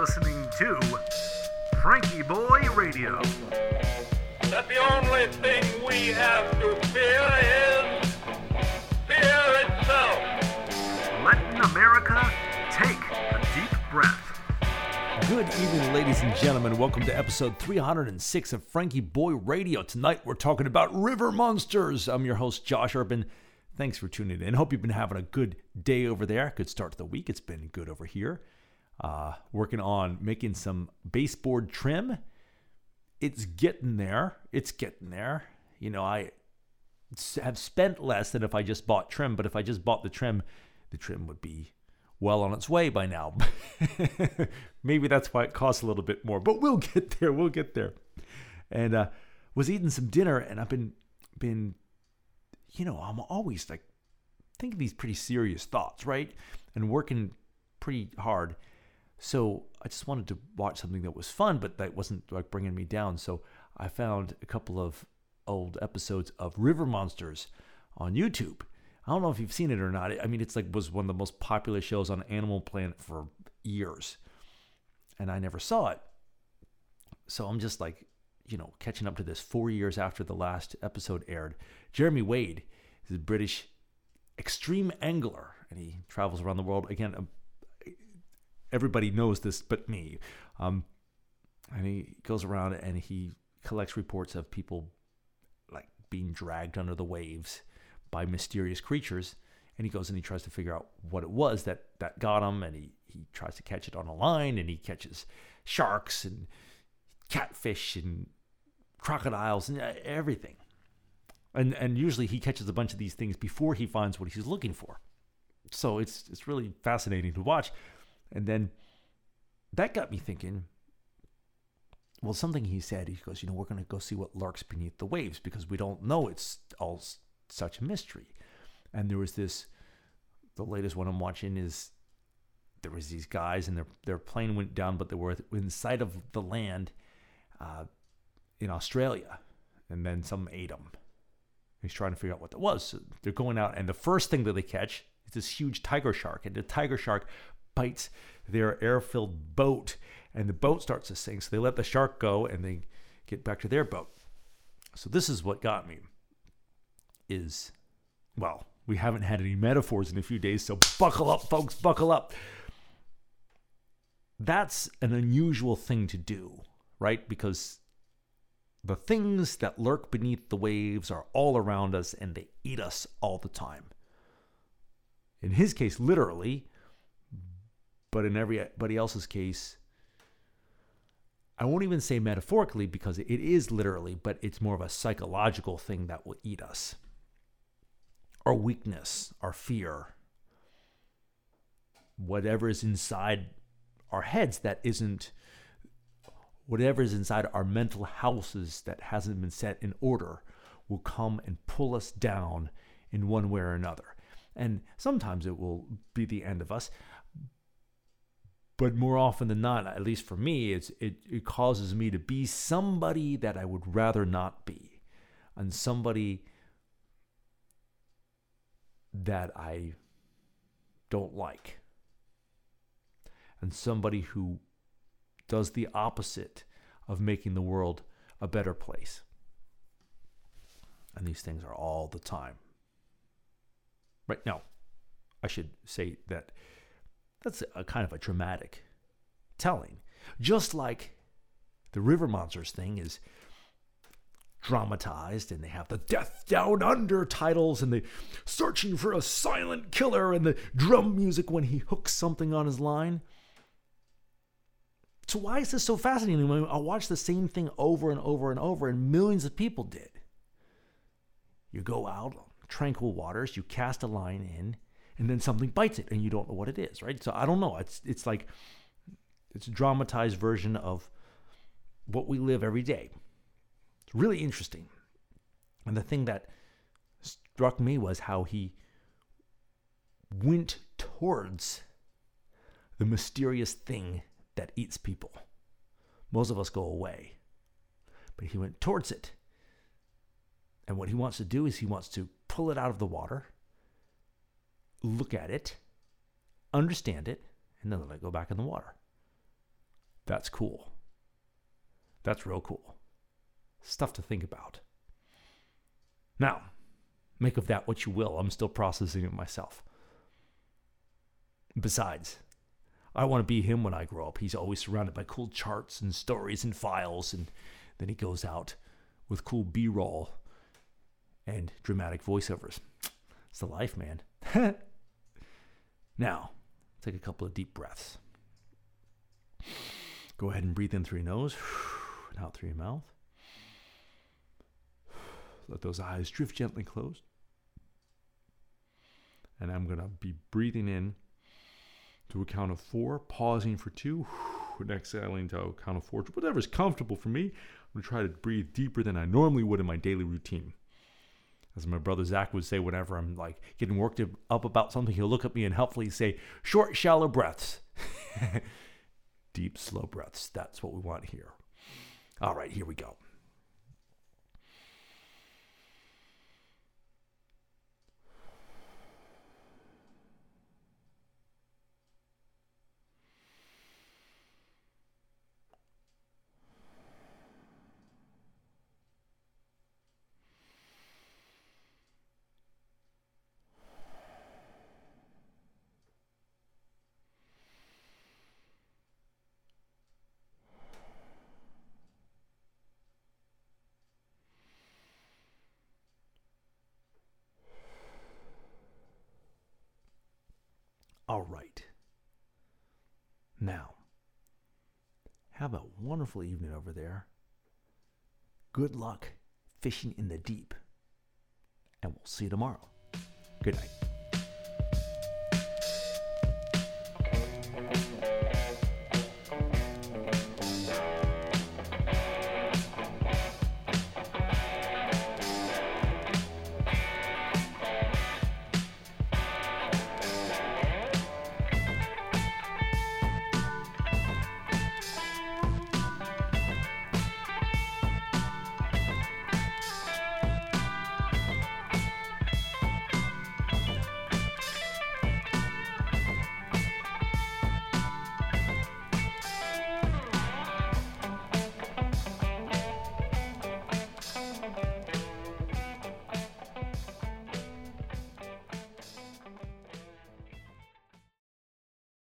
listening to FrankieBoi Radio. That the only thing we have to fear is fear itself. Letting America take a deep breath. Good evening, ladies and gentlemen. Welcome to episode 306 of FrankieBoi Radio. Tonight we're talking about river monsters. I'm your host, Josh Urban. Thanks for tuning in. Hope you've been having a good day over there. Good start to the week. It's been good over here. Uh, working on making some baseboard trim. It's getting there. It's getting there. You know, I have spent less than if I just bought trim, but if I just bought the trim, the trim would be well on its way by now. Maybe that's why it costs a little bit more, but we'll get there. We'll get there. And uh, was eating some dinner, and I've been been, you know, I'm always like thinking these pretty serious thoughts, right? And working pretty hard. So I just wanted to watch something that was fun, but that wasn't like bringing me down. So I found a couple of old episodes of River Monsters on YouTube. I don't know if you've seen it or not. I mean, it's like was one of the most popular shows on Animal Planet for years, and I never saw it. So I'm just like, you know, catching up to this four years after the last episode aired. Jeremy Wade is a British extreme angler, and he travels around the world. Again, everybody knows this but me. Um, and he goes around and he collects reports of people like being dragged under the waves by mysterious creatures. And he goes and he tries to figure out what it was that, that got him. And he, he tries to catch it on a line and he catches sharks and catfish and crocodiles and everything. And, and usually he catches a bunch of these things before he finds what he's looking for. So it's, it's really fascinating to watch. And then that got me thinking. Well, something he said, he goes, you know, we're going to go see what lurks beneath the waves because we don't know it's all such a mystery. And there was this, the latest one I'm watching is there was these guys and their their plane went down, but they were in sight of the land uh, in Australia, and then some ate them. He's trying to figure out what that was. So they're going out, and the first thing that they catch is this huge tiger shark, and the tiger shark bites their air-filled boat, and the boat starts to sink. So they let the shark go, and they get back to their boat. So this is what got me. Is well, we haven't had any metaphors in a few days, so buckle up, folks, buckle up. That's an unusual thing to do, right? Because the things that lurk beneath the waves are all around us and they eat us all the time. In his case, literally, but in everybody else's case, I won't even say metaphorically because it is literally, but it's more of a psychological thing that will eat us. Our weakness, our fear, whatever is inside our heads that isn't, whatever is inside our mental houses that hasn't been set in order will come and pull us down in one way or another. And sometimes it will be the end of us but more often than not, at least for me, it's, it, it causes me to be somebody that I would rather not be, and somebody that I don't like, and somebody who does the opposite of making the world a better place. And these things are all the time. Right now, I should say that that's a kind of a dramatic telling. Just like the River Monsters thing is dramatized and they have the Death Down Under titles and the searching for a silent killer and the drum music when he hooks something on his line. So why is this so fascinating? I watch the same thing over and over and over, and millions of people did. You go out tranquil waters, you cast a line in, and then something bites it and you don't know what it is, right? So I don't know. It's it's like it's a dramatized version of what we live every day. It's really interesting. And the thing that struck me was how he went towards the mysterious thing that eats people. Most of us go away, but he went towards it. And what he wants to do is he wants to pull it out of the water look at it, understand it, and then let it go back in the water. That's cool. That's real cool. Stuff to think about. Now, make of that what you will. I'm still processing it myself. Besides, I want to be him when I grow up. He's always surrounded by cool charts and stories and files, and then he goes out with cool B roll and dramatic voiceovers. It's the life, man. now, take a couple of deep breaths. Go ahead and breathe in through your nose and out through your mouth. Let those eyes drift gently closed. And I'm going to be breathing in to a count of four, pausing for two, and exhaling to a count of four. Whatever's comfortable for me. I'm going to try to breathe deeper than I normally would in my daily routine. As my brother Zach would say, whenever I'm like getting worked up about something, he'll look at me and helpfully say, short, shallow breaths. Deep, slow breaths. That's what we want here. All right, here we go. All right. Now, have a wonderful evening over there. Good luck fishing in the deep. And we'll see you tomorrow. Good night.